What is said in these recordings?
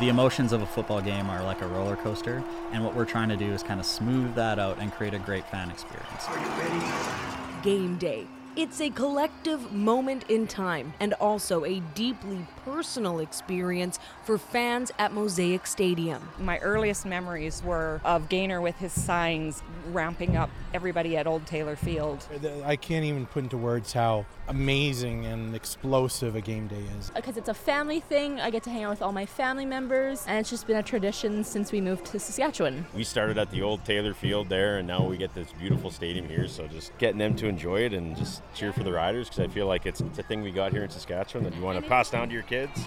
The emotions of a football game are like a roller coaster, and what we're trying to do is kind of smooth that out and create a great fan experience. Are you ready game day. It's a collective moment in time and also a deeply personal experience for fans at Mosaic Stadium. My earliest memories were of Gainer with his signs ramping up everybody at Old Taylor Field. Uh, I can't even put into words how amazing and explosive a game day is. Uh, because it's a family thing, I get to hang out with all my family members, and it's just been a tradition since we moved to Saskatchewan. We started at the Old Taylor Field there, and now we get this beautiful stadium here. So just getting them to enjoy it and just cheer for the Riders because I feel like it's, it's a thing we got here in Saskatchewan that you want to pass down to your kids.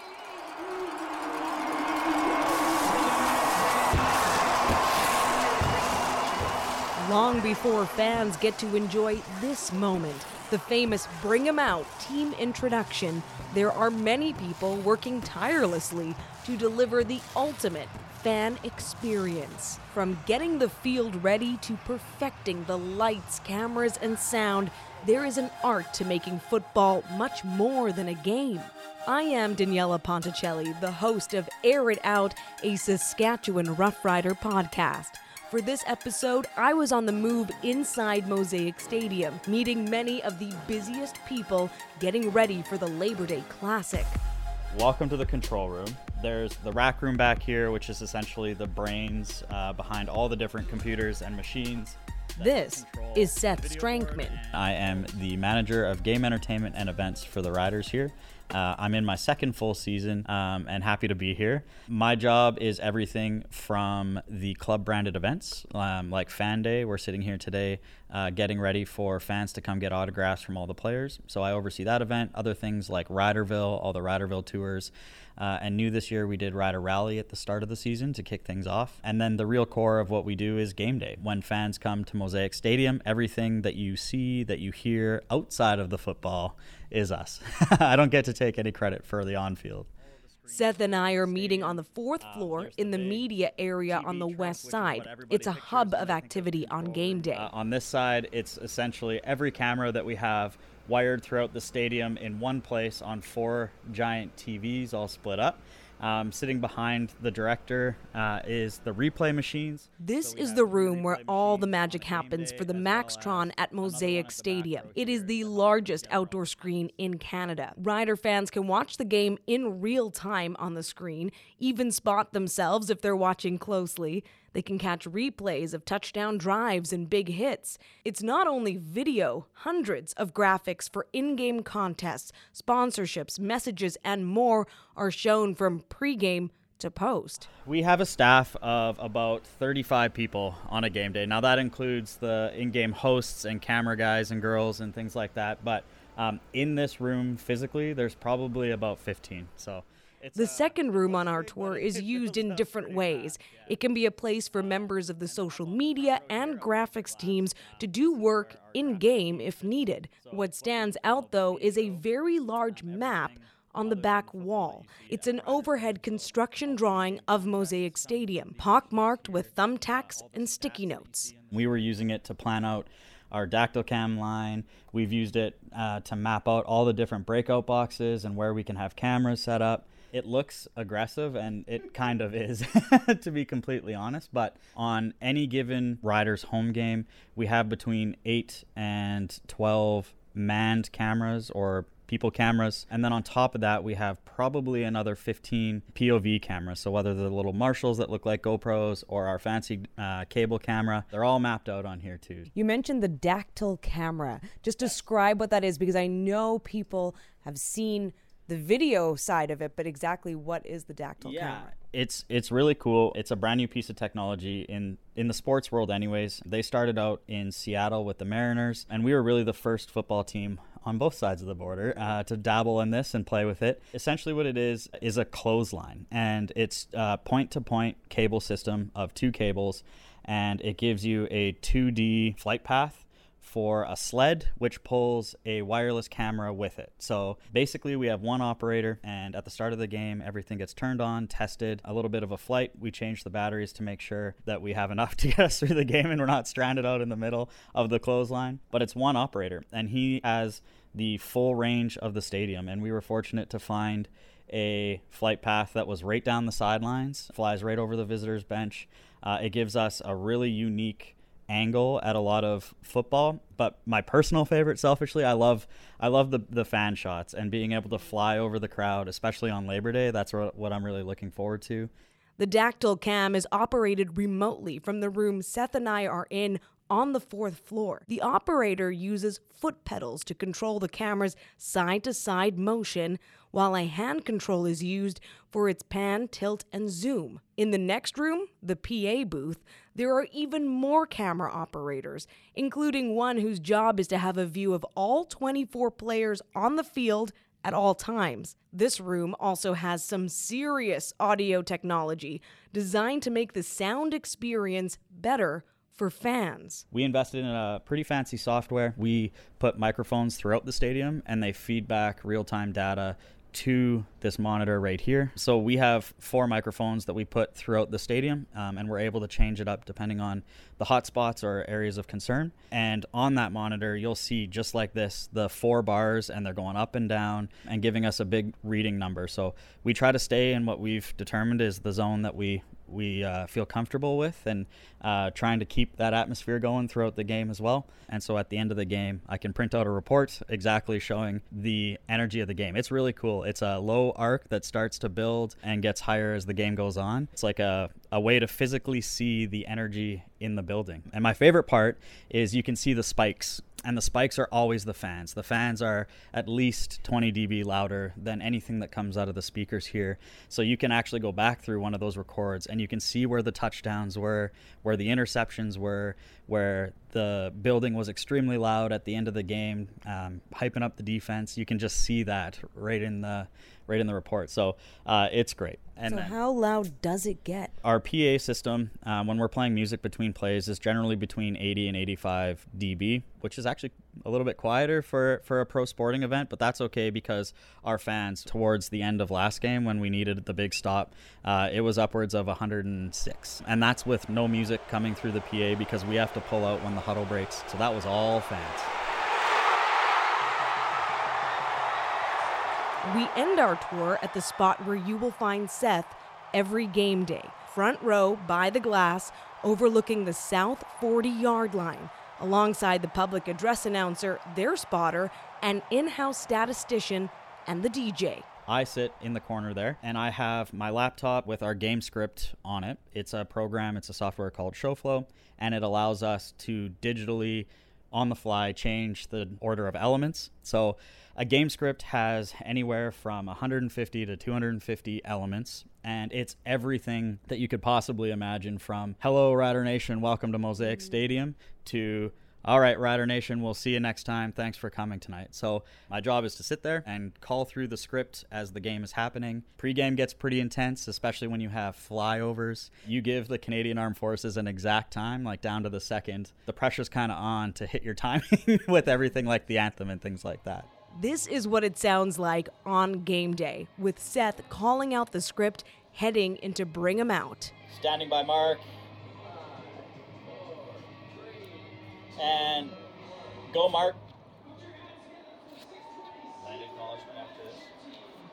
Long before fans get to enjoy this moment, the famous Bring 'em Out team introduction, there are many people working tirelessly to deliver the ultimate fan experience. From getting the field ready to perfecting the lights, cameras, and sound, there is an art to making football much more than a game. I am Daniella Ponticelli, the host of Air It Out, a Saskatchewan Roughrider podcast. For this episode, I was on the move inside Mosaic Stadium, meeting many of the busiest people getting ready for the Labor Day Classic. Welcome to the control room. There's the rack room back here, which is essentially the brains uh, behind all the different computers and machines. This is Seth Strankman. I am the manager of game entertainment and events for the Riders here. Uh, I'm in my second full season um, and happy to be here. My job is everything from the club branded events um, like Fan Day. We're sitting here today uh, getting ready for fans to come get autographs from all the players. So I oversee that event. Other things like Riderville, all the Riderville tours. Uh, and new this year, we did Rider Rally at the start of the season to kick things off. And then the real core of what we do is game day. When fans come to Mosaic Stadium, everything that you see, that you hear outside of the football is us. I don't get to take any credit for the on field. Seth and I are meeting on the fourth floor in the media area on the west side. It's a hub of activity on game day. Uh, on this side, it's essentially every camera that we have wired throughout the stadium in one place on four giant TVs all split up. Um, sitting behind the director uh, is the replay machines. This is the room where all the magic happens for the Maxtron at Mosaic Stadium. It is the largest outdoor screen in Canada. Rider fans can watch the game in real time on the screen, even spot themselves if they're watching closely. They can catch replays of touchdown drives and big hits. It's not only video, hundreds of graphics for in game contests, sponsorships, messages, and more are shown from pregame to post. We have a staff of about 35 people on a game day. Now, that includes the in game hosts and camera guys and girls and things like that. But um, in this room physically, there's probably about 15. So the second room on our tour is used in different ways. It can be a place for members of the social media and graphics teams to do work in game if needed. What stands out, though, is a very large map on the back wall. It's an overhead construction drawing of Mosaic Stadium, pockmarked with thumbtacks and sticky notes. We were using it to plan out our dactyl cam line. We've used it uh, to map out all the different breakout boxes and where we can have cameras set up it looks aggressive and it kind of is to be completely honest but on any given rider's home game we have between 8 and 12 manned cameras or people cameras and then on top of that we have probably another 15 pov cameras. So whether they're the little Marshalls that look like gopros or our fancy uh, cable camera they're all mapped out on here too. You mentioned the dactyl camera. Just describe what that is because i know people have seen the video side of it, but exactly what is the dactyl yeah. camera? It's it's really cool. It's a brand new piece of technology in in the sports world anyways. They started out in Seattle with the Mariners and we were really the first football team on both sides of the border uh, to dabble in this and play with it. Essentially, what it is is a clothesline, and it's a point to point cable system of two cables, and it gives you a 2D flight path for a sled which pulls a wireless camera with it. So basically, we have one operator, and at the start of the game, everything gets turned on, tested, a little bit of a flight. We change the batteries to make sure that we have enough to get us through the game and we're not stranded out in the middle of the clothesline. But it's one operator, and he has the full range of the stadium. And we were fortunate to find a flight path that was right down the sidelines, flies right over the visitors' bench. Uh, it gives us a really unique angle at a lot of football but my personal favorite selfishly i love i love the the fan shots and being able to fly over the crowd especially on labor day. That's what, i'm really looking forward to. The dactyl cam is operated remotely from the room seth and i are in on the fourth floor. The operator uses foot pedals to control the camera's side to side motion, while a hand control is used for its pan, tilt, and zoom. In the next room, the PA booth, there are even more camera operators, including one whose job is to have a view of all 24 players on the field at all times. This room also has some serious audio technology designed to make the sound experience better for fans. We invested in a pretty fancy software. We put microphones throughout the stadium and they feed back real time data to this monitor right here. So we have four microphones that we put throughout the stadium, um, and we're able to change it up depending on the hotspots or areas of concern. And on that monitor, you'll see just like this the four bars, and they're going up and down and giving us a big reading number. So we try to stay in what we've determined is the zone that we we uh, feel comfortable with and uh, trying to keep that atmosphere going throughout the game as well. And so at the end of the game, I can print out a report exactly showing the energy of the game. It's really cool. It's a low arc that starts to build and gets higher as the game goes on. It's like a, a way to physically see the energy in the building. And my favorite part is you can see the spikes and the spikes are always the fans. The fans are at least 20 dB louder than anything that comes out of the speakers here. So you can actually go back through one of those records and you can see where the touchdowns were, where the interceptions were, where the building was extremely loud at the end of the game, um, hyping up the defense. You can just see that right in the right in the report. So uh, it's great. And so how loud does it get? Our PA system, um, when we're playing music between plays, is generally between 80 and 85 dB, which is actually a little bit quieter for for a pro sporting event, but that's okay because our fans, towards the end of last game when we needed the big stop, uh, it was upwards of 106, and that's with no music coming through the PA because we have to pull out when the huddle breaks. So that was all fans. We end our tour at the spot where you will find Seth every game day, front row by the glass, overlooking the south 40 yard line, alongside the public address announcer, their spotter, an in house statistician, and the DJ. I sit in the corner there and I have my laptop with our game script on it. It's a program, it's a software called ShowFlow, and it allows us to digitally on the fly change the order of elements. So a game script has anywhere from 150 to 250 elements, and it's everything that you could possibly imagine from Hello, Rider Nation, welcome to Mosaic mm-hmm. Stadium, to all right, Rider Nation, we'll see you next time. Thanks for coming tonight. So, my job is to sit there and call through the script as the game is happening. Pre-game gets pretty intense, especially when you have flyovers. You give the Canadian Armed Forces an exact time, like down to the second. The pressure's kind of on to hit your timing with everything like the anthem and things like that. This is what it sounds like on game day, with Seth calling out the script heading into Bring 'em Out. Standing by Mark. And go, Mark.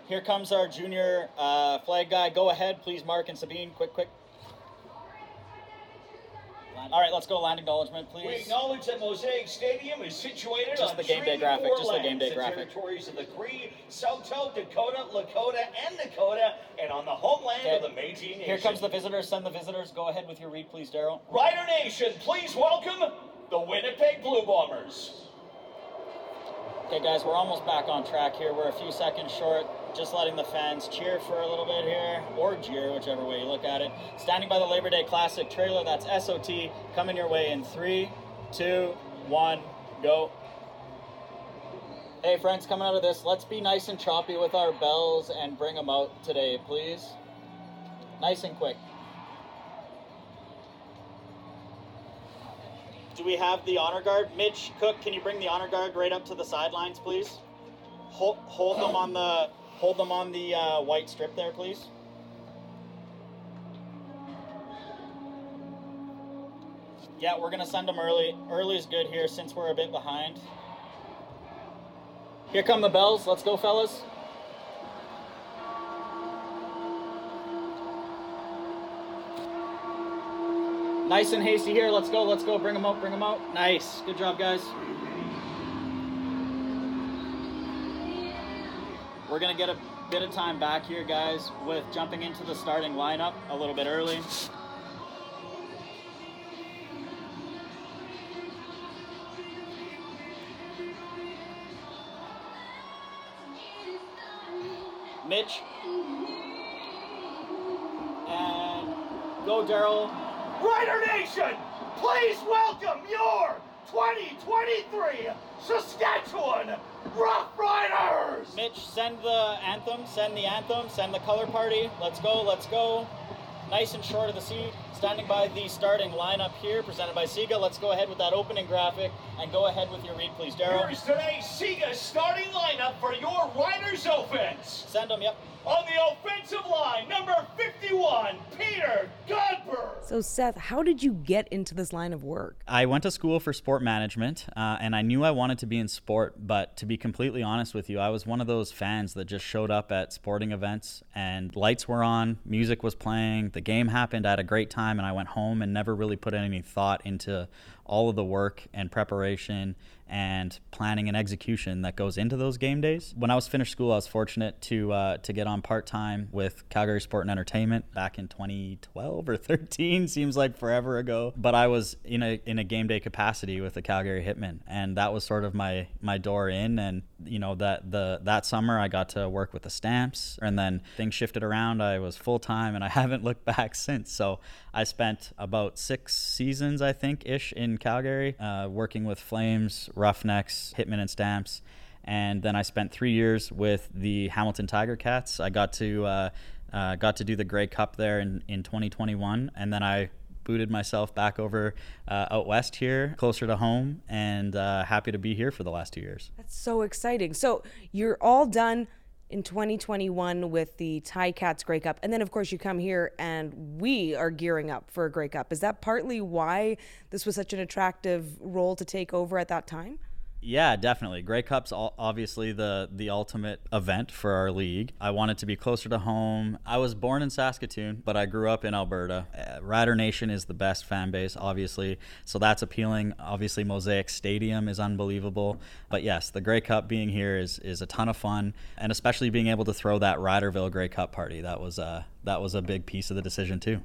Here comes our junior uh, flag guy. Go ahead, please, Mark and Sabeen. Quick, quick. All right, let's go land acknowledgement, please. We acknowledge that Mosaic Stadium is situated just on the game day graphic. Just the game day the graphic. territories of the Cree, Saulteaux, Dakota, Lakota, and Nakota, and on the homeland Okay. of the Métis Nation. Here comes the visitors. Send the visitors. Go ahead with your read, please, Darryl. Rider Nation. Please welcome the Winnipeg Blue Bombers. Okay, guys, we're almost back on track here. We're a few seconds short. Just letting the fans cheer for a little bit here, or jeer, whichever way you look at it. Standing by the Labor Day Classic trailer, that's SOT, coming your way in three, two, one, go. Hey, friends, coming out of this, let's be nice and choppy with our bells and bring them out today, please. Nice and quick. Do we have the honor guard? Mitch Cook, can you bring the honor guard right up to the sidelines, please? Hold, hold them on the hold them on the uh, white strip there, please. Yeah, we're gonna send them early. Early is good here since we're a bit behind. Here come the bells. Let's go, fellas. Nice and hasty here. Let's go. Let's go. Bring them out. Bring them out. Nice. Good job, guys. We're going to get a bit of time back here, guys, with jumping into the starting lineup a little bit early. Mitch. And go, Darryl. Rider Nation, please welcome your 2023 Saskatchewan Roughriders! Mitch, send the anthem, send the anthem, send the color party. Let's go, let's go. Nice and short of the seat. Standing by the starting lineup here, presented by Sega. Let's go ahead with that opening graphic and go ahead with your read, please, Darryl. Here's today's Sega starting lineup for your Riders offense. Send them, yep. On the offensive line, number 51, Peter Godber. So, Seth, how did you get into this line of work? I went to school for sport management, uh, and I knew I wanted to be in sport. But to be completely honest with you, I was one of those fans that just showed up at sporting events and lights were on, music was playing, the game happened, I had a great time, and I went home and never really put any thought into all of the work and preparation and planning and execution that goes into those game days. When I was finished school, I was fortunate to uh, to get on part time with Calgary Sport and Entertainment back in 2012 or 13. Seems like forever ago. But I was in a in a game day capacity with the Calgary Hitmen, and that was sort of my my door in. And you know that the that summer I got to work with the Stamps, and then things shifted around. I was full time, and I haven't looked back since. So I spent about six seasons, I think, ish in Calgary, uh, working with Flames, Roughnecks, Hitmen, and Stamps. And then I spent three years with the Hamilton Tiger Cats. I got to uh, uh, got to do the Grey Cup there in, in 2021, and then I booted myself back over uh, out west here, closer to home, and uh, happy to be here for the last two years. That's so exciting. So, you're all done in 2021 with the Ti-Cats Grey Cup. And then, of course, you come here and we are gearing up for a Grey Cup. Is that partly why this was such an attractive role to take over at that time? Yeah, definitely. Grey Cup's obviously the the ultimate event for our league. I wanted to be closer to home. I was born in Saskatoon, but I grew up in Alberta. Uh, Rider Nation is the best fan base, obviously, so that's appealing. Obviously, Mosaic Stadium is unbelievable. But yes, the Grey Cup being here is is a ton of fun, and especially being able to throw that Riderville Grey Cup party. That was a that was a big piece of the decision too.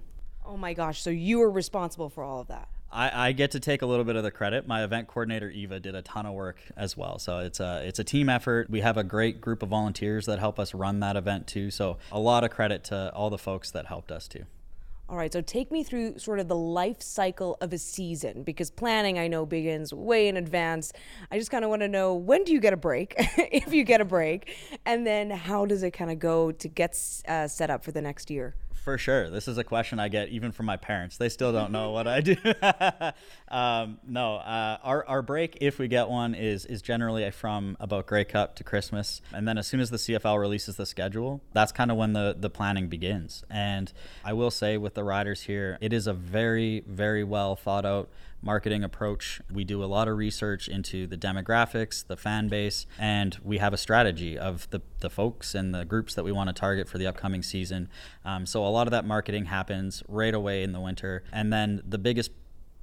Oh my gosh! So you were responsible for all of that. I, I, get to take a little bit of the credit. My event coordinator Eva did a ton of work as well. So it's a it's a team effort. We have a great group of volunteers that help us run that event too. So a lot of credit to all the folks that helped us too. All right, so take me through sort of the life cycle of a season because planning I know begins way in advance. I just kind of want to know when do you get a break, if you get a break, and then how does it kind of go to get uh, set up for the next year? For sure. This is a question I get even from my parents. They still don't know what I do. um, no, uh, our, our break, if we get one, is is generally from about Grey Cup to Christmas. And then as soon as the CFL releases the schedule, that's kind of when the, the planning begins. And I will say with the riders here, it is a very, very well thought out marketing approach. We do a lot of research into the demographics, the fan base, and we have a strategy of the, the folks and the groups that we want to target for the upcoming season. Um, so a lot of that marketing happens right away in the winter. And then the biggest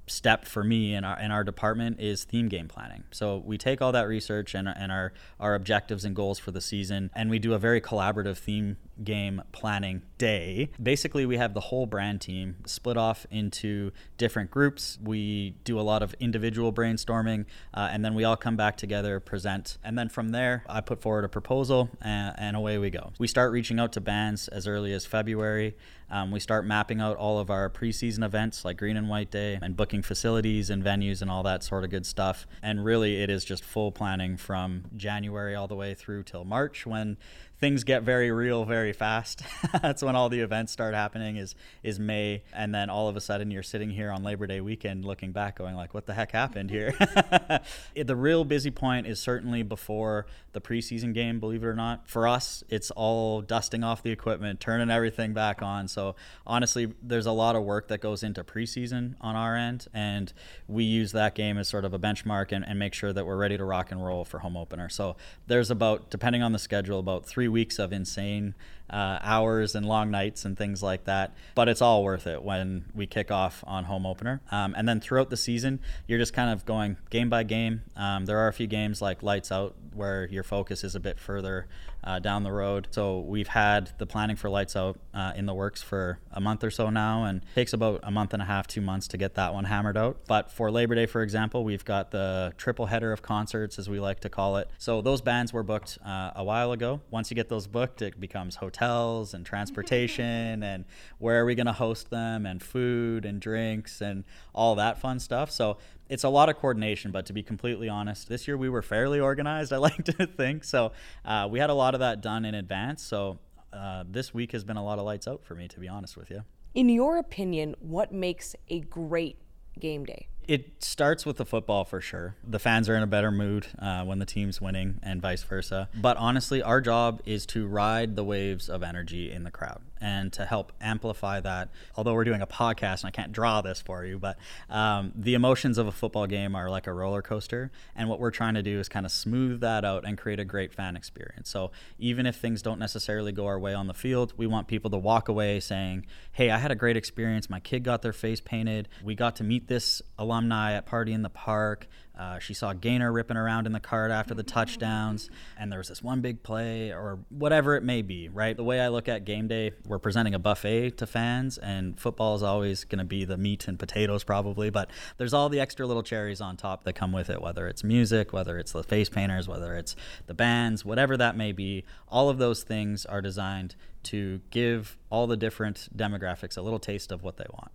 step for me in our in our department is theme game planning. So we take all that research and, and our our objectives and goals for the season, and we do a very collaborative theme game planning day. Basically, we have the whole brand team split off into different groups. We do a lot of individual brainstorming, uh, and then we all come back together, present, and then from there, I put forward a proposal, and, and away we go. We start reaching out to bands as early as February. Um, we start mapping out all of our preseason events like Green and White Day and booking facilities and venues and all that sort of good stuff. And really, it is just full planning from January all the way through till March when things get very real very fast. That's when all the events start happening is is May and then all of a sudden you're sitting here on Labor Day weekend looking back going like what the heck happened here? the real busy point is certainly before the preseason game, believe it or not. For us, it's all dusting off the equipment, turning everything back on. So honestly, there's a lot of work that goes into preseason on our end and we use that game as sort of a benchmark and, and make sure that we're ready to rock and roll for home opener. So there's about depending on the schedule about three weeks of insane uh, hours and long nights and things like that. But it's all worth it when we kick off on home opener. Um, and then throughout the season, you're just kind of going game by game. Um, there are a few games like Lights Out where your focus is a bit further uh, down the road. So we've had the planning for Lights Out uh, in the works for a month or so now, and takes about a month and a half, two months to get that one hammered out. But for Labor Day, for example, we've got the triple header of concerts, as we like to call it. So those bands were booked uh, a while ago. Once you get those booked, it becomes hotels and transportation and where are we going to host them and food and drinks and all that fun stuff. So it's a lot of coordination, but to be completely honest, this year we were fairly organized. I like to think so. Uh, we had a lot of that done in advance. So uh, this week has been a lot of lights out for me, to be honest with you. In your opinion, what makes a great game day? It starts with the football for sure. The fans are in a better mood uh, when the team's winning, and vice versa. But honestly, our job is to ride the waves of energy in the crowd and to help amplify that. Although we're doing a podcast and I can't draw this for you, but um, the emotions of a football game are like a roller coaster. And what we're trying to do is kind of smooth that out and create a great fan experience. So even if things don't necessarily go our way on the field, we want people to walk away saying, hey, I had a great experience. My kid got their face painted. We got to meet this alumni at Party in the Park. Uh, she saw Gainer ripping around in the cart after the touchdowns, and there was this one big play, or whatever it may be, right? The way I look at game day, we're presenting a buffet to fans, and football is always going to be the meat and potatoes, probably, but there's all the extra little cherries on top that come with it, whether it's music, whether it's the face painters, whether it's the bands, whatever that may be. All of those things are designed to give all the different demographics a little taste of what they want.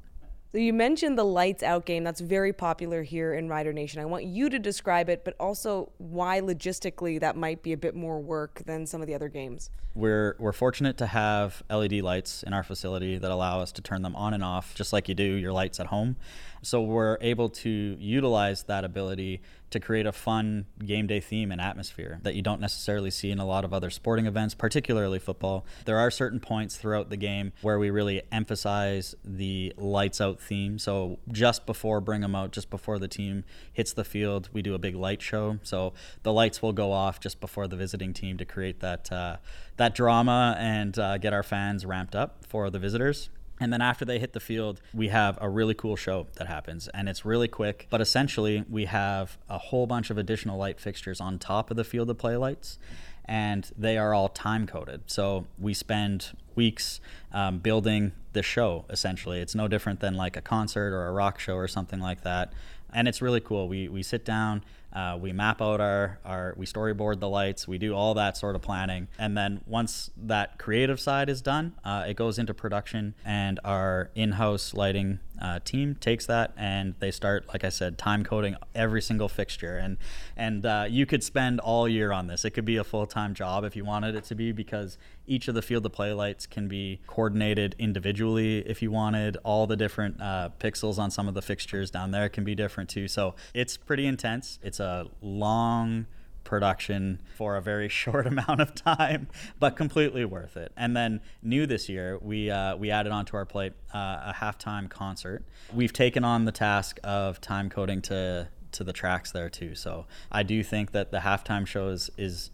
So you mentioned the lights out game that's very popular here in Rider Nation. I want you to describe it, but also why logistically that might be a bit more work than some of the other games. We're we're fortunate to have LED lights in our facility that allow us to turn them on and off just like you do your lights at home. So we're able to utilize that ability to create a fun game day theme and atmosphere that you don't necessarily see in a lot of other sporting events, particularly football. There are certain points throughout the game where we really emphasize the lights out theme. So just before bring them out, just before the team hits the field, we do a big light show. So the lights will go off just before the visiting team to create that uh, that drama and uh, get our fans ramped up for the visitors. And then after they hit the field, we have a really cool show that happens. And it's really quick. But essentially, we have a whole bunch of additional light fixtures on top of the field of play lights. And they are all time coded. So we spend weeks um, building the show, essentially. It's no different than like a concert or a rock show or something like that. And it's really cool. We, we sit down, uh, we map out our, our, we storyboard the lights, we do all that sort of planning. And then once that creative side is done, uh, it goes into production, and our in house lighting uh, team takes that and they start, like I said, time coding every single fixture. And, and uh, you could spend all year on this. It could be a full time job if you wanted it to be because each of the field of play lights can be coordinated individually if you wanted. All the different uh, pixels on some of the fixtures down there can be different too. So it's pretty intense. It's a long production for a very short amount of time, but completely worth it. And then new this year, we uh, we added onto our plate uh, a halftime concert. We've taken on the task of time coding to to the tracks there too. So I do think that the halftime show is, is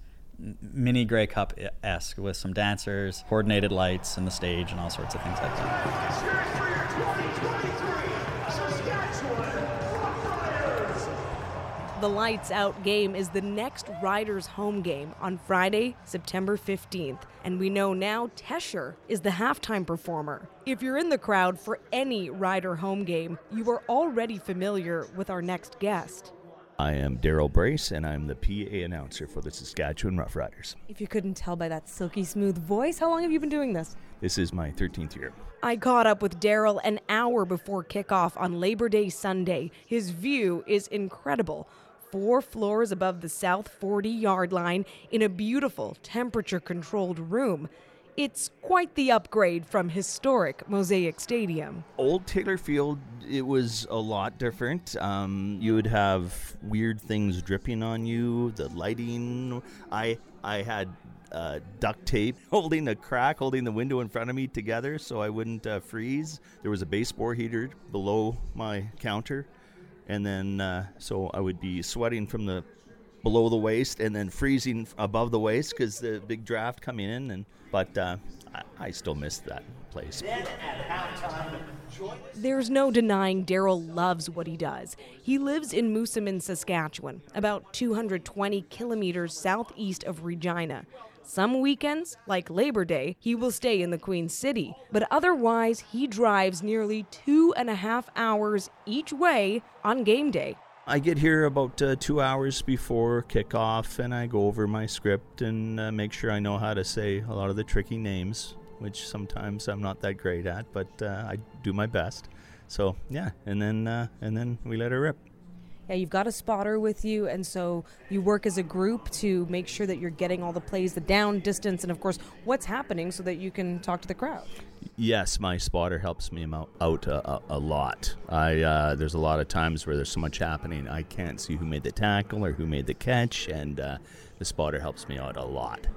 mini Grey Cup esque with some dancers, coordinated lights, and the stage, and all sorts of things like that. The Lights Out game is the next Riders home game on Friday, September 15th. And we know now Tesher is the halftime performer. If you're in the crowd for any Rider home game, you are already familiar with our next guest. I am Darryl Brace, and I'm the PA announcer for the Saskatchewan Roughriders. If you couldn't tell by that silky smooth voice, how long have you been doing this? This is my 13th year. I caught up with Darryl an hour before kickoff on Labor Day Sunday. His view is incredible four floors above the south 40 yard line in a beautiful, temperature controlled room. It's quite the upgrade from historic Mosaic Stadium. Old Taylor Field, it was a lot different. Um, you would have weird things dripping on you. The lighting, I I had uh, duct tape holding a crack, holding the window in front of me together so I wouldn't uh, freeze. There was a baseboard heater below my counter, and then uh, so I would be sweating from the below the waist and then freezing above the waist because the big draft coming in. And but uh, I, I still miss that place. There's no denying Darryl loves what he does. He lives in Moosomin, Saskatchewan, about 220 kilometers southeast of Regina. Some weekends, like Labor Day, he will stay in the Queen City, but otherwise, he drives nearly two and a half hours each way on game day. I get here about uh, two hours before kickoff, and I go over my script and uh, make sure I know how to say a lot of the tricky names, which sometimes I'm not that great at, but uh, I do my best. So yeah, and then uh, and then we let her rip. Yeah, you've got a spotter with you, and so you work as a group to make sure that you're getting all the plays, the down distance, and of course what's happening, so that you can talk to the crowd. Yes, my spotter helps me out, out a, a, lot. I uh, there's a lot of times where there's so much happening, I can't see who made the tackle or who made the catch, and uh, the spotter helps me out a lot.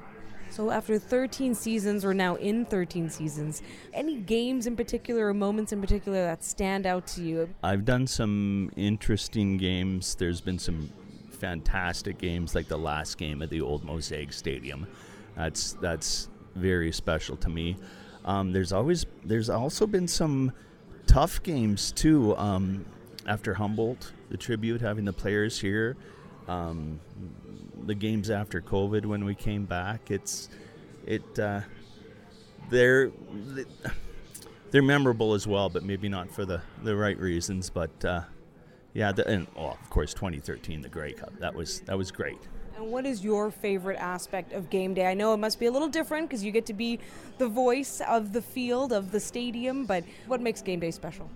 So after 13 seasons, or now in 13 seasons, any games in particular or moments in particular that stand out to you? I've done some interesting games. There's been some fantastic games, like the last game at the old Mosaic Stadium. That's that's very special to me. Um, there's always there's also been some tough games too. Um, after Humboldt, the tribute, having the players here, um, the games after COVID when we came back, it's it uh, they're they're memorable as well, but maybe not for the the right reasons. But uh, yeah, the, and oh, of course, 2013, the Grey Cup, that was that was great. And what is your favorite aspect of game day? I know it must be a little different because you get to be the voice of the field, of the stadium, but what makes game day special?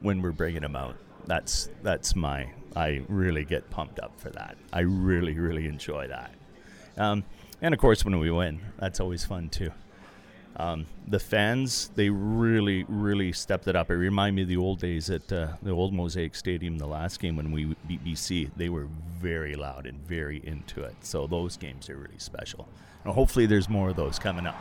When we're bringing them out. That's that's my I really get pumped up for that. I really really enjoy that. Um, and of course when we win, that's always fun too. Um, the fans, they really, really stepped it up. It reminded me of the old days at uh, the old Mosaic Stadium, the last game when we beat BC. They were very loud and very into it. So those games are really special. And hopefully, there's more of those coming up.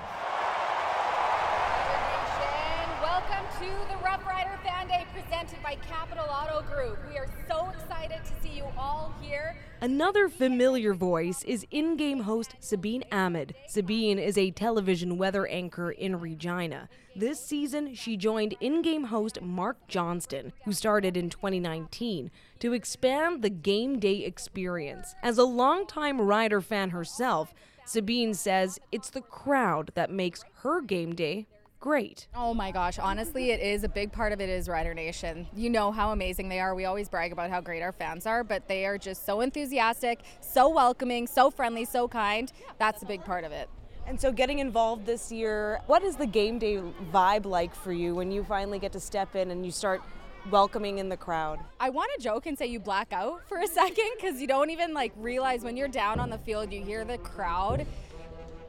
Welcome to the Roughrider Fan Day presented by Capital Auto Group. We are so excited to see you all here. Another familiar voice is in game host Sabeen Ahmad. Sabeen is a television weather anchor in Regina. This season, she joined in game host Mark Johnston, who started in 2019, to expand the game day experience. As a longtime Rider fan herself, Sabeen says it's the crowd that makes her game day great. Oh my gosh, honestly, it is a big part of it is Rider Nation. You know how amazing they are. We always brag about how great our fans are, but they are just so enthusiastic, so welcoming, so friendly, so kind. That's a big part of it. And so, getting involved this year, what is the game day vibe like for you when you finally get to step in and you start welcoming in the crowd? I want to joke and say you black out for a second because you don't even like realize when you're down on the field, you hear the crowd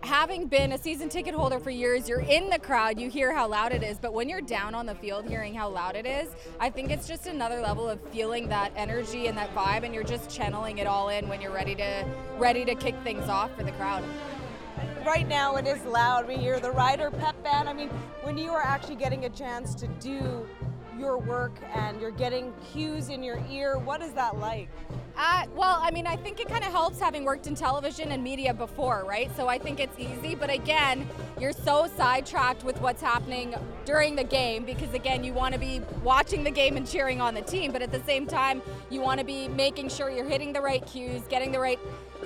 having been a season ticket holder for years, you're in the crowd, you hear how loud it is, but when you're down on the field hearing how loud it is, I think it's just another level of feeling that energy and that vibe and you're just channeling it all in when you're ready to ready to kick things off for the crowd. Right now it is loud. We hear the rider pep band. I mean, when you are actually getting a chance to do your work and you're getting cues in your ear. What is that like? Uh, well, I mean, I think it kind of helps having worked in television and media before, right? So I think it's easy. But again, you're so sidetracked with what's happening during the game because, again, you want to be watching the game and cheering on the team. But at the same time, you want to be making sure you're hitting the right cues, getting the right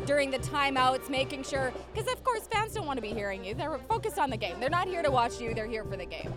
during the timeouts, making sure, because of course fans don't want to be hearing you. They're focused on the game. They're not here to watch you, they're here for the game.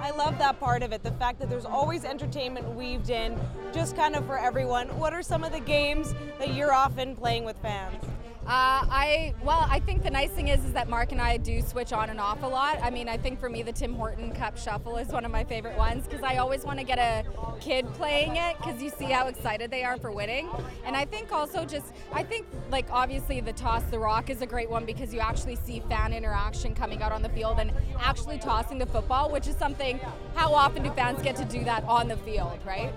I love that part of it, the fact that there's always entertainment weaved in, just kind of for everyone. What are some of the games that you're often playing with fans? Uh, I well, I think the nice thing is is that Mark and I do switch on and off a lot. I mean, I think for me the Tim Horton Cup Shuffle is one of my favorite ones because I always want to get a kid playing it because you see how excited they are for winning. And I think also just I think like obviously the toss the rock is a great one because you actually see fan interaction coming out on the field and actually tossing the football, which is something. How often do fans get to do that on the field, right?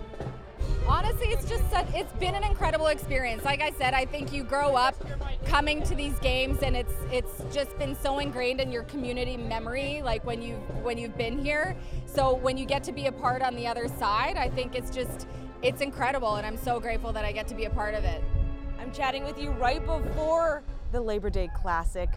Honestly it's just such, it's been an incredible experience like i said i think you grow up coming to these games and it's it's just been so ingrained in your community memory like when you when you've been here so when you get to be a part on the other side i think it's just it's incredible and i'm so grateful that i get to be a part of it I'm chatting with you right before the Labor Day Classic.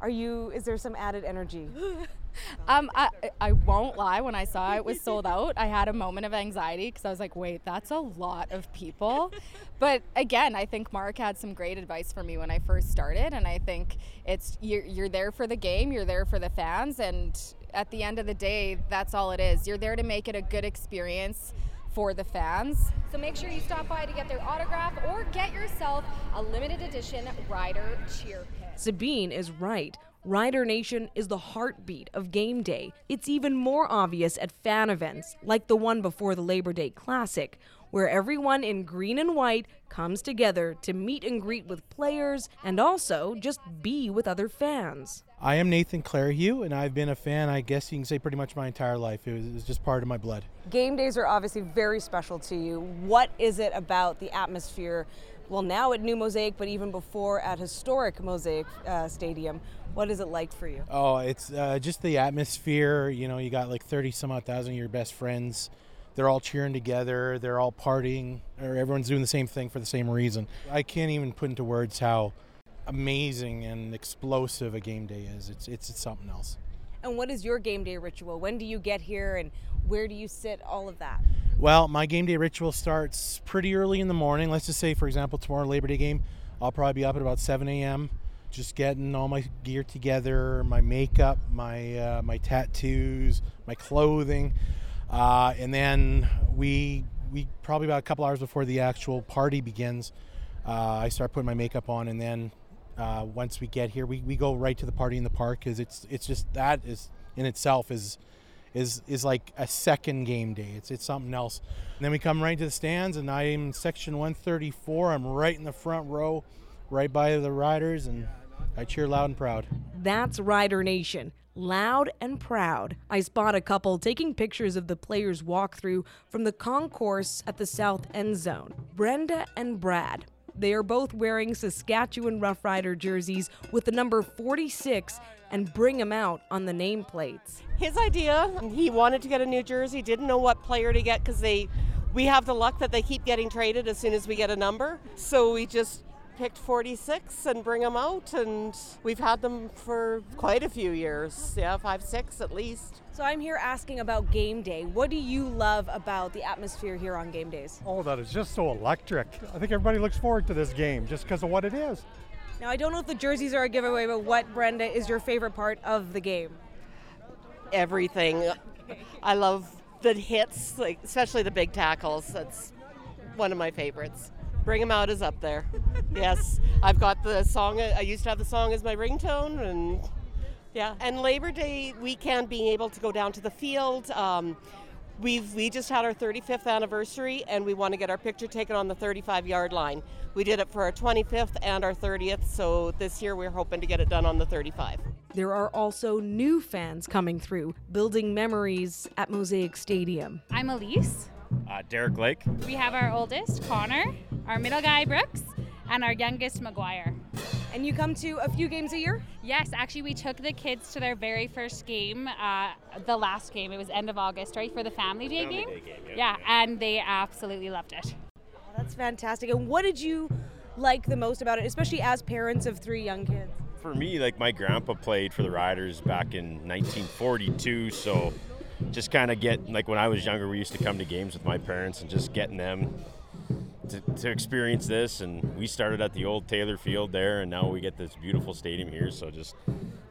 Are you, is there some added energy? Um, I, I won't lie. When I saw it was sold out, I had a moment of anxiety because I was like, "Wait, that's a lot of people." But again, I think Mark had some great advice for me when I first started, and I think it's you're, you're there for the game, you're there for the fans, and at the end of the day, that's all it is. You're there to make it a good experience for the fans. So make sure you stop by to get their autograph or get yourself a limited edition rider cheer pin. Sabeen is right. Rider Nation is the heartbeat of game day. It's even more obvious at fan events, like the one before the Labor Day Classic, where everyone in green and white comes together to meet and greet with players and also just be with other fans. I am Nathan Clairhue, and I've been a fan, I guess you can say, pretty much my entire life. It was, it was just part of my blood. Game days are obviously very special to you. What is it about the atmosphere? Well, now at New Mosaic, but even before at historic Mosaic uh, Stadium. What is it like for you? Oh, it's uh, just the atmosphere. You know, you got like 30 some odd thousand of your best friends. They're all cheering together. They're all partying, or everyone's doing the same thing for the same reason. I can't even put into words how amazing and explosive a game day is. It's, it's, it's something else. And what is your game day ritual? When do you get here and where do you sit? All of that. Well, my game day ritual starts pretty early in the morning. Let's just say, for example, tomorrow Labor Day game, I'll probably be up at about 7 a.m. Just getting all my gear together, my makeup, my uh, my tattoos, my clothing, uh, and then we we probably about a couple hours before the actual party begins, uh, I start putting my makeup on, and then uh, once we get here, we, we go right to the party in the park because it's it's just that is in itself is is is like a second game day. It's it's something else. And then we come right to the stands, and I'm section 134. I'm right in the front row, right by the riders, and I cheer loud and proud. That's Rider Nation. Loud and proud. I spot a couple taking pictures of the players' walkthrough from the concourse at the south end zone. Brenda and Brad. They are both wearing Saskatchewan Roughrider jerseys with the number 46 and bring 'em out on the nameplates. his idea. He wanted to get a new jersey, didn't know what player to get because they, we have the luck that they keep getting traded as soon as we get a number. So we just picked 46 and bring them out, and we've had them for quite a few years. Yeah, five, six at least. So I'm here asking about game day. What do you love about the atmosphere here on game days? Oh, that is just so electric. I think everybody looks forward to this game just because of what it is. Now I don't know if the jerseys are a giveaway, but what Brenda is your favorite part of the game? Everything. I love the hits, like especially the big tackles. That's one of my favorites. Bring 'em out is up there. yes, I've got the song. I used to have the song as my ringtone, and yeah. And Labor Day weekend, being able to go down to the field. Um, We've we just had our 35th anniversary, and we want to get our picture taken on the 35 yard line. We did it for our 25th and our 30th, so this year we're hoping to get it done on the 35. There are also new fans coming through, building memories at Mosaic Stadium. I'm Elise. Uh, Derek Lake. We have our oldest, Connor, our middle guy, Brooks, and our youngest, McGuire. And you come to a few games a year? Yes, actually, we took the kids to their very first game, uh, the last game. It was end of August, right, for the Family Day Family game? Day game, yeah. yeah, and they absolutely loved it. Oh, that's fantastic. And what did you like the most about it, especially as parents of three young kids? For me, like my grandpa played for the Riders back in 1942, so just kind of get like when I was younger, we used to come to games with my parents and just getting them to, to experience this. And we started at the old Taylor Field there, and now we get this beautiful stadium here. So just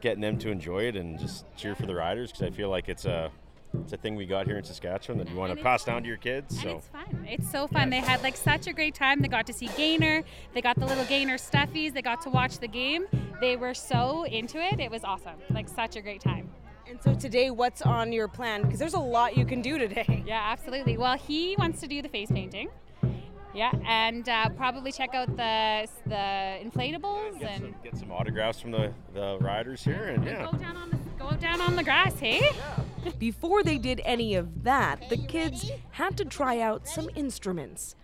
getting them to enjoy it and just cheer for the Riders because I feel like it's a it's a thing we got here in Saskatchewan that you want And to it's- pass down to your kids. And So it's fun. It's so fun. They had like such a great time. They got to see Gainer. They got the little Gainer stuffies. They got to watch the game. They were so into it. It was awesome. Like such a great time. And so today, what's on your plan? Because there's a lot you can do today. Yeah, absolutely. Well, he wants to do the face painting. Yeah, and uh, probably check out the the inflatables get and some, get some autographs from the, the riders here, and yeah. go down on the go down on the grass. Hey. Before they did any of that, the kids had to try out some instruments.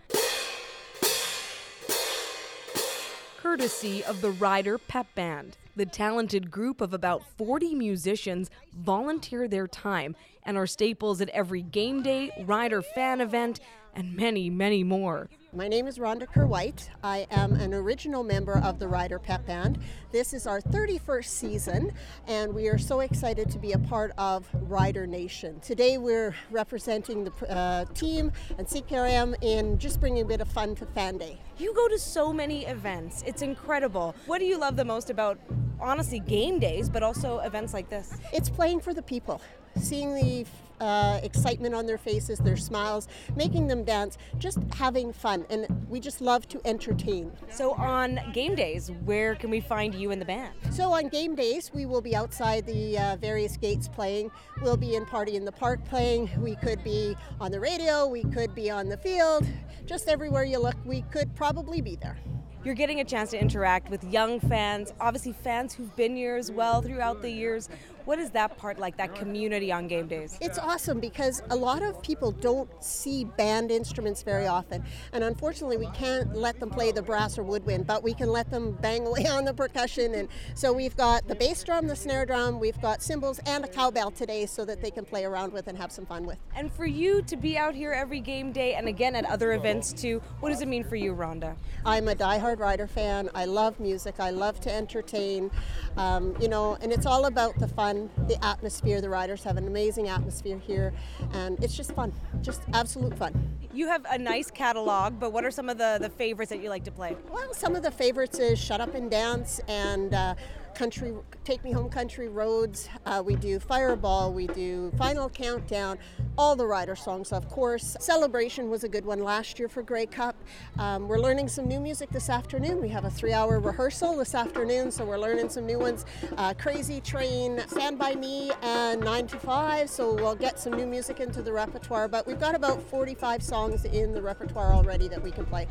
Courtesy of the Rider Pep Band, the talented group of about 40 musicians volunteer their time and are staples at every game day, Rider fan event, and many, many more. My name is Rhonda Kerr-White. I am an original member of the Rider Pep Band. This is our 31st season, and we are so excited to be a part of Rider Nation. Today we're representing the uh, team and CPRM in just bringing a bit of fun to Fan Day. You go to so many events. It's incredible. What do you love the most about, honestly, game days, but also events like this? It's playing for the people, seeing the uh, excitement on their faces, their smiles, making them dance, just having fun. And we just love to entertain. So, on game days, where can we find you and the band? So, on game days, we will be outside the uh, various gates playing. We'll be in Party in the Park playing. We could be on the radio, we could be on the field. Just everywhere you look, we could probably be there. You're getting a chance to interact with young fans, obviously fans who've been here as well throughout the years. What is that part like, that community on game days? It's awesome because a lot of people don't see band instruments very often. And unfortunately, we can't let them play the brass or woodwind, but we can let them bang away on the percussion. And so we've got the bass drum, the snare drum, we've got cymbals, and a cowbell today so that they can play around with and have some fun with. And for you to be out here every game day and again at other events too, what does it mean for you, Rhonda? I'm a diehard Rider fan. I love music. I love to entertain. Um, you know, and it's all about the fun, the atmosphere. The Riders have an amazing atmosphere here, and it's just fun, just absolute fun. You have a nice catalog, but what are some of the, the favorites that you like to play? Well, some of the favorites is Shut Up and Dance and uh, Country, Take Me Home Country Roads. Uh, we do Fireball, we do Final Countdown, all the Rider songs, of course. Celebration was a good one last year for Grey Cup. Um, we're learning some new music this afternoon. We have a three hour rehearsal this afternoon, so we're learning some new ones. Uh, Crazy Train, Stand By Me, and 9 to 5, so we'll get some new music into the repertoire. But we've got about 45 songs in the repertoire already that we can play.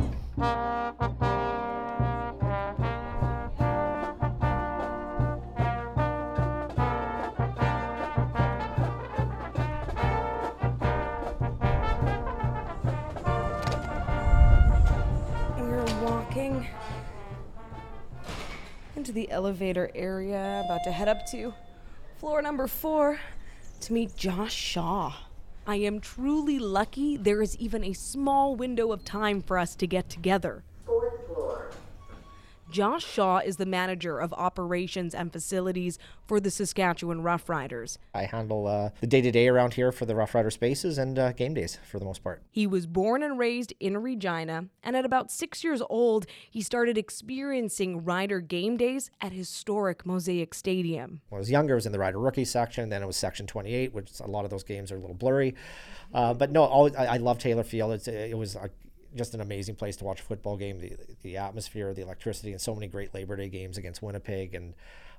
The elevator area, about to head up to floor number four to meet Josh Shaw. I am truly lucky there is even a small window of time for us to get together. Josh Shaw is the manager of operations and facilities for the Saskatchewan Roughriders. I handle uh, the day to day around here for the Roughrider spaces and uh, game days for the most part. He was born and raised in Regina, and at about six years old, he started experiencing Rider game days at historic Mosaic Stadium. When I was younger, I was in the Rider rookie section. Then it was section 28, which a lot of those games are a little blurry. Uh, but no, always, I, I love Taylor Field. It's, it was a, just an amazing place to watch a football game. The, the atmosphere, the electricity, and so many great Labor Day games against Winnipeg. And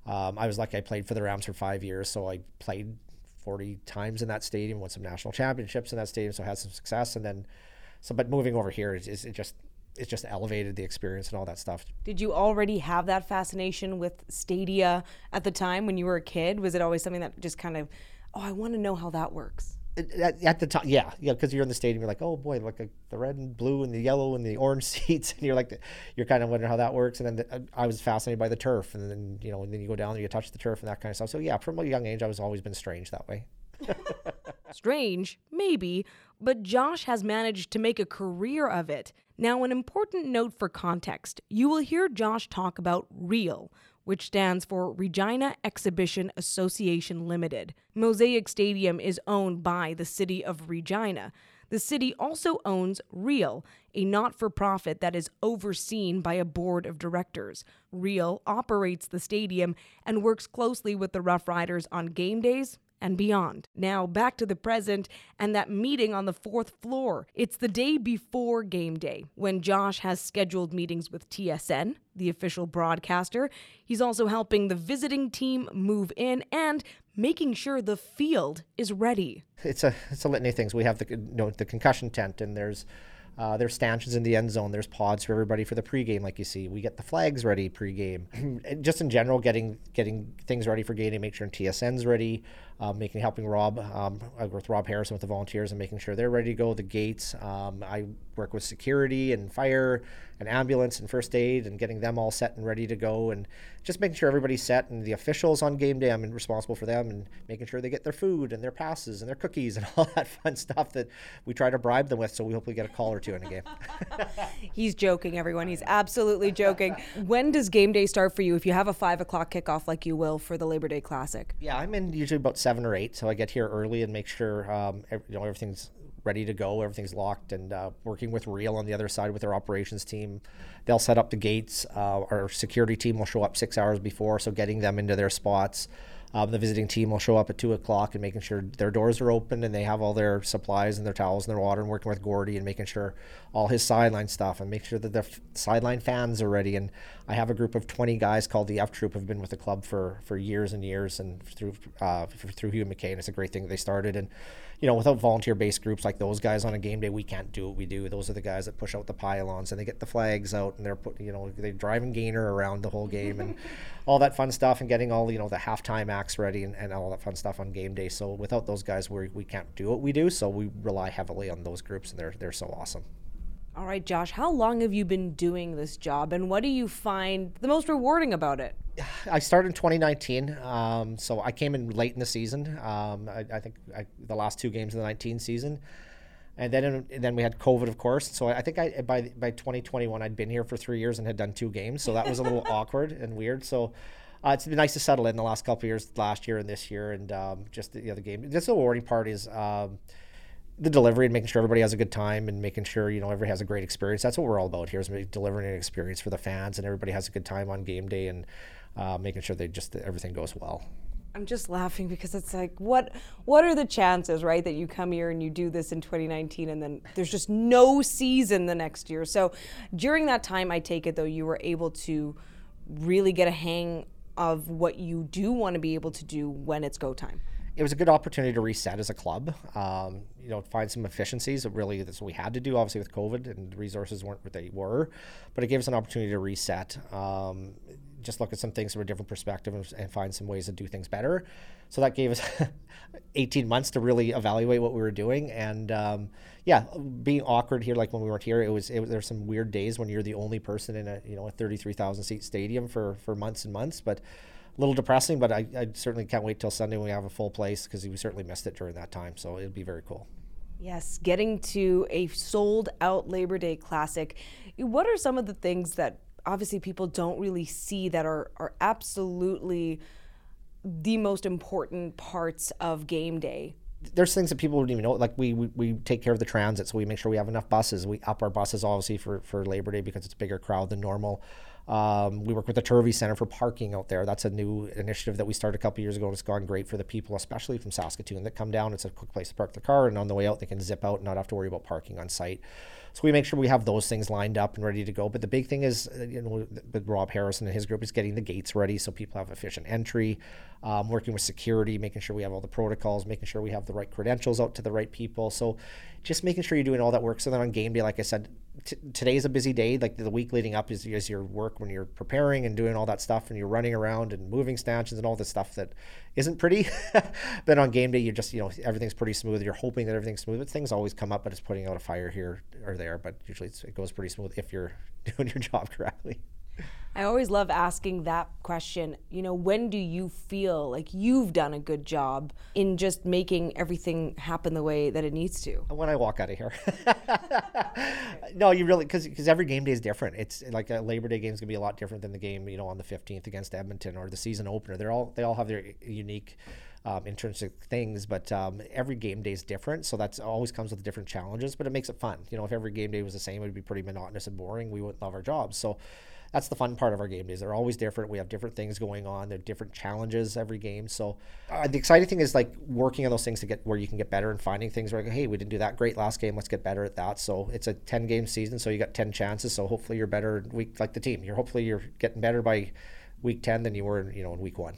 um, I was lucky I played for the Rams for five years, so I played 40 times in that stadium, won some national championships in that stadium, so I had some success. And then, so but moving over here, it, it just it just elevated the experience and all that stuff. Did you already have that fascination with Stadia at the time when you were a kid? Was it always something that just kind of, oh, I want to know how that works? At, at the time, yeah, yeah, because you're in the stadium, you're like, oh boy, look, like the red and blue and the yellow and the orange seats, and you're like, you're kind of wondering how that works. And then the, I was fascinated by the turf, and then you know, and then you go down and you touch the turf and that kind of stuff. So yeah, from a young age, I was always been strange that way. Strange, maybe, but Josh has managed to make a career of it. Now, an important note for context you will hear Josh talk about REAL, which stands for Regina Exhibition Association Limited. Mosaic Stadium is owned by the city of Regina. The city also owns REAL, a not for profit that is overseen by a board of directors. REAL operates the stadium and works closely with the Roughriders on game days and beyond. Now, back to the present and that meeting on the fourth floor. It's the day before game day when Josh has scheduled meetings with TSN, the official broadcaster. He's also helping the visiting team move in and making sure the field is ready. It's a it's a litany of things. We have the you know the concussion tent, and there's uh, there's stanchions in the end zone. There's pods for everybody for the pregame, like you see. We get the flags ready pregame. Just in general, getting getting things ready for game day, make sure TSN's ready, um, making helping Rob um, with Rob Harrison with the volunteers and making sure they're ready to go. The gates. Um, I work with security and fire and ambulance and first aid and getting them all set and ready to go and just making sure everybody's set and the officials on game day. I'm responsible for them and making sure they get their food and their passes and their cookies and all that fun stuff that we try to bribe them with. So we hopefully get a call or two in a game. He's joking, everyone. He's absolutely joking. when does game day start for you? If you have a five o'clock kickoff like you will for the Labor Day Classic. Yeah, I'm in usually about seven or eight, so I get here early and make sure um, you know everything's ready to go. Everything's locked and uh, working with REAL on the other side with their operations team. They'll set up the gates. Uh, our security team will show up six hours before, so getting them into their spots. Um, the visiting team will show up at two o'clock and making sure their doors are open and they have all their supplies and their towels and their water and working with Gordy and making sure all his sideline stuff and make sure that the f- sideline fans are ready. And I have a group of 20 guys called the F Troop have been with the club for, for years and years and through uh, through Hugh McCain. It's a great thing they started. And you know, without volunteer-based groups like those guys on a game day, we can't do what we do. Those are the guys that push out the pylons and they get the flags out and they're put, you know, they driving Gainer around the whole game and all that fun stuff and getting all you know the halftime acts ready and, and all that fun stuff on game day. So without those guys, we we can't do what we do. So we rely heavily on those groups and they're they're so awesome. All right, Josh, how long have you been doing this job and what do you find the most rewarding about it? I started in 2019, um, so I came in late in the season. Um, I, I, think I, the last two games of the 19 season, and then and then we had COVID, of course. So I think I by by 2021 I'd been here for three years and had done two games, so that was a little awkward and weird. So. Uh, it's been nice to settle in the last couple years, last year and this year, and um, just the other game. This rewarding part is um, the delivery and making sure everybody has a good time and making sure you know everybody has a great experience. That's what we're all about here is delivering an experience for the fans and everybody has a good time on game day and uh, making sure they just everything goes well. I'm just laughing because it's like what what are the chances, right, that you come here and you do this in 2019 and then there's just no season the next year. So during that time, I take it though you were able to really get a hang of what you do want to be able to do when it's go time it was a good opportunity to reset as a club. Um, you know, find some efficiencies. Really, that's what we had to do. Obviously, with COVID and the resources weren't what they were, but it gave us an opportunity to reset. Um, just look at some things from a different perspective and, and, find some ways to do things better. So that gave us 18 months to really evaluate what we were doing. And um, yeah, being awkward here, like when we weren't here, it was, it was there's some weird days when you're the only person in a you know a 33,000 seat stadium for for months and months, but little depressing, but I, I certainly can't wait till Sunday when we have a full place because we certainly missed it during that time. So it'd be very cool. Yes, getting to a sold out Labor Day Classic. What are some of the things that obviously people don't really see that are, are absolutely the most important parts of game day? there's things that people wouldn't even know. Like we, we, we take care of the transit, so we make sure we have enough buses. We up our buses obviously for, for Labor Day because it's a bigger crowd than normal. Um, we work with the Turvey Center for parking out there. That's a new initiative that we started a couple years ago, and it's gone great for the people, especially from Saskatoon, that come down. It's a quick place to park the car, and on the way out, they can zip out and not have to worry about parking on site. So we make sure we have those things lined up and ready to go. But the big thing is, uh, you know, with Rob Harrison and his group is getting the gates ready so people have efficient entry, um, working with security, making sure we have all the protocols, making sure we have the right credentials out to the right people. So just making sure you're doing all that work. So then on game day, like I said, t- today is a busy day. Like the week leading up is, is your work when you're preparing and doing all that stuff and you're running around and moving stanchions and all this stuff that isn't pretty. then on game day, you're just, you know, everything's pretty smooth. You're hoping that everything's smooth. But things always come up, but it's putting out a fire here or there. But usually it goes pretty smooth if you're doing your job correctly. I always love asking that question. You know, when do you feel like you've done a good job in just making everything happen the way that it needs to? When I walk out of here. no, you really because every game day is different. It's like a Labor Day game is gonna be a lot different than the game you know on the 15th against Edmonton or the season opener. They're all they all have their uh, unique. Um, intrinsic things, but um, every game day is different, so that's always comes with different challenges. But it makes it fun. You know, if every game day was the same, it would be pretty monotonous and boring. We wouldn't love our jobs. So that's the fun part of our game days. They're always different. We have different things going on. There are different challenges every game. So uh, the exciting thing is like working on those things to get where you can get better and finding things where, like, hey, we didn't do that great last game. Let's get better at that. So it's a 10 game season. So you got 10 chances. So hopefully you're better week like the team. You're hopefully you're getting better by week 10 than you were, you know, in week one.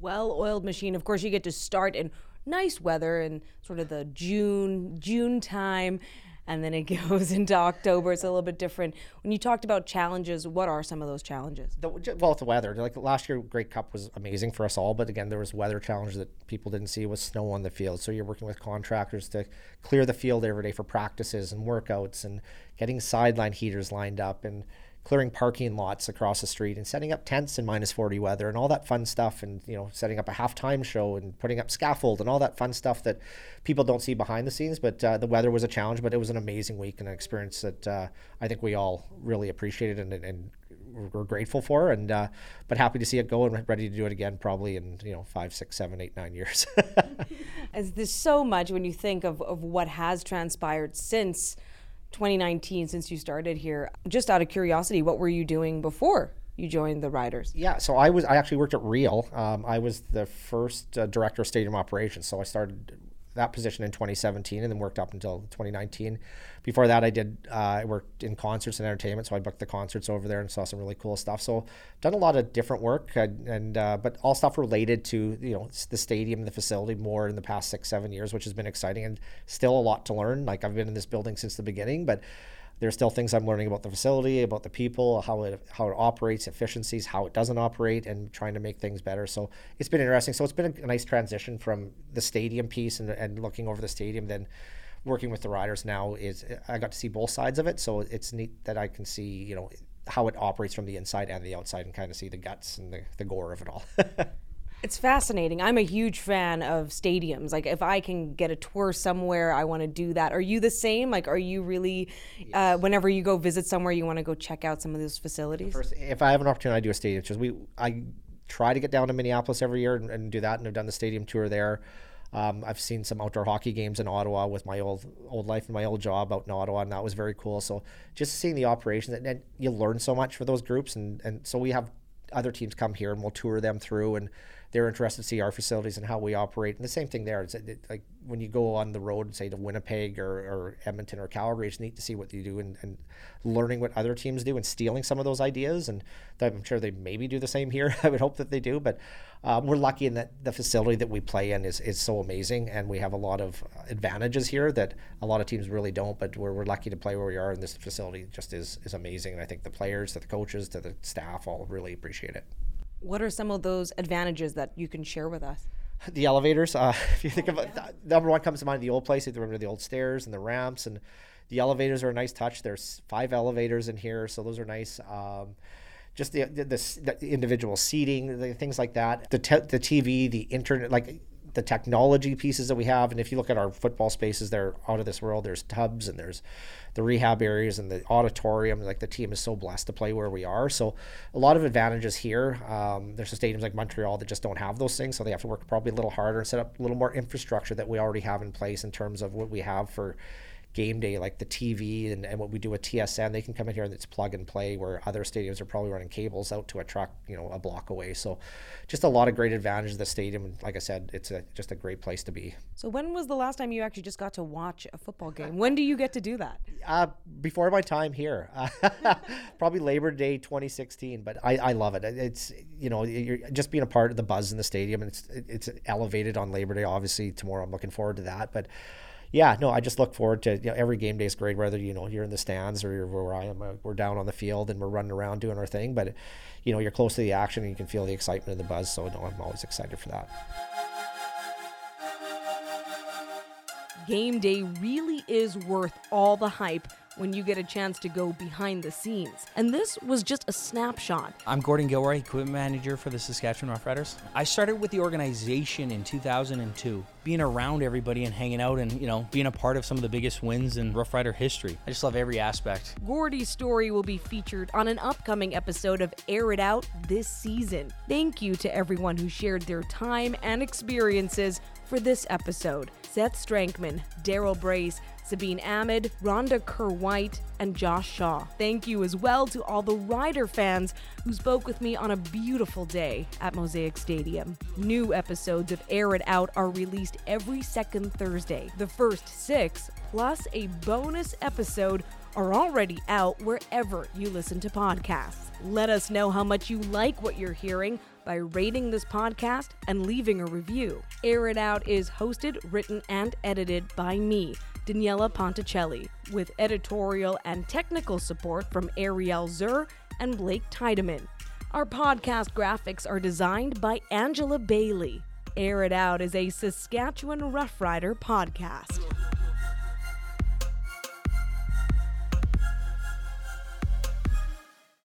Well-oiled machine. Of course, you get to start in nice weather and sort of the June June time and then it goes into October. It's a little bit different. When you talked about challenges, what are some of those challenges? The, well, the weather. Like last year, Grey Cup was amazing for us all, but again, there was weather challenges that people didn't see with snow on the field. So you're working with contractors to clear the field every day for practices and workouts and getting sideline heaters lined up and clearing parking lots across the street and setting up tents in minus 40 weather and all that fun stuff and you know setting up a halftime show and putting up scaffold and all that fun stuff that people don't see behind the scenes. But uh, the weather was a challenge but it was an amazing week and an experience that uh, i think we all really appreciated and, and we're grateful for. And uh, but happy to see it go and ready to do it again probably in you know five six seven eight nine years. As there's so much when you think of, of what has transpired since 2019 since you started here. Just out of curiosity, what were you doing before you joined the Riders? Yeah, so I was I actually worked at REAL. Um, I was the first uh, director of stadium operations. So I started that position in 2017 and then worked up until 2019. Before that, I did uh, I worked in concerts and entertainment, so I booked the concerts over there and saw some really cool stuff. So done a lot of different work and, and uh, but all stuff related to you know the stadium, the facility more in the past six seven years, which has been exciting and still a lot to learn. Like I've been in this building since the beginning, but there's still things I'm learning about the facility, about the people, how it how it operates, efficiencies, how it doesn't operate, and trying to make things better. So it's been interesting. So it's been a, nice transition from the stadium piece and, and looking over the stadium, then working with the riders now is I got to see both sides of it. So it's neat that I can see you know how it operates from the inside and the outside, and kind of see the guts and the, the gore of it all. It's fascinating. I'm a huge fan of stadiums. Like, if I can get a tour somewhere, I want to do that. Are you the same? Like, are you really, uh, whenever you go visit somewhere, you want to go check out some of those facilities? First, if I have an opportunity, I do a stadium tour. We, I try to get down to Minneapolis every year and, and do that, and I've done the stadium tour there. Um, I've seen some outdoor hockey games in Ottawa with my old old life and my old job out in Ottawa, and that was very cool. So just seeing the operations, and, and you learn so much for those groups, and and so we have other teams come here and we'll tour them through and they're interested to see our facilities and how we operate. And the same thing there. It's like when you go on the road, say to Winnipeg or, or Edmonton or Calgary, it's neat to see what you do and, and, learning what other teams do and stealing some of those ideas. And I'm sure they maybe do the same here. I would hope that they do. But um, we're lucky in that the facility that we play in is, is so amazing. And we have a lot of advantages here that a lot of teams really don't. But we're, we're lucky to play where we are. And this facility just is, is amazing. And I think the players, to the coaches, to the staff all really appreciate it. What are some of those advantages that you can share with us? The elevators. Uh, if you think of it, number one comes to mind the old place. You remember the old stairs and the ramps, and the elevators are a nice touch. There's five elevators in here, so those are nice. Um, just the, the, the, individual seating, the things like that. The te- the TV, the internet, like the technology pieces that we have. And if you look at our football spaces, they're out of this world. There's tubs and there's the rehab areas and the auditorium. Like the team is so blessed to play where we are. So a lot of advantages here. Um, there's some stadiums like Montreal that just don't have those things, so they have to work probably a little harder and set up a little more infrastructure that we already have in place in terms of what we have for game day, like the TV and, and what we do with TSN, they can come in here and it's plug and play. Where other stadiums are probably running cables out to a truck, you know, a block away. So, just a lot of great advantages of the stadium. And like I said, it's a, just a great place to be. So, when was the last time you actually just got to watch a football game? When do you get to do that? Uh, before my time here, probably Labor Day 2016. But I, I love it. It's you know, you're just being a part of the buzz in the stadium, and it's it's elevated on Labor Day. Obviously, tomorrow I'm looking forward to that, but yeah, no, I just look forward to you know, every game day is great, whether you know you're in the stands or you're where I am. Uh, we're down on the field and we're running around doing our thing, but you know you're close to the action and you can feel the excitement and the buzz. So no, I'm always excited for that. Game day really is worth all the hype when you get a chance to go behind the scenes. And this was just a snapshot. I'm Gordon Gilroy, equipment manager for the Saskatchewan Roughriders. I started with the organization in 2002, being around everybody and hanging out and, you know, being a part of some of the biggest wins in Roughrider history. I just love every aspect. Gordy's story will be featured on an upcoming episode of Air It Out this season. Thank you to everyone who shared their time and experiences for this episode Seth Strankman, Darryl Brace, Sabeen Ahmad, Rhonda Kerr White, and Josh Shaw. Thank you as well to all the Rider fans who spoke with me on a beautiful day at Mosaic Stadium. New episodes of Air It Out are released every second Thursday. The first six, plus a bonus episode, are already out wherever you listen to podcasts. Let us know how much you like what you're hearing by rating this podcast and leaving a review. Air It Out is hosted, written, and edited by me. Daniella Ponticelli, with editorial and technical support from Ariel Zur and Blake Tiedemann. Our podcast graphics are designed by Angela Bailey. Air It Out is a Saskatchewan Roughrider podcast.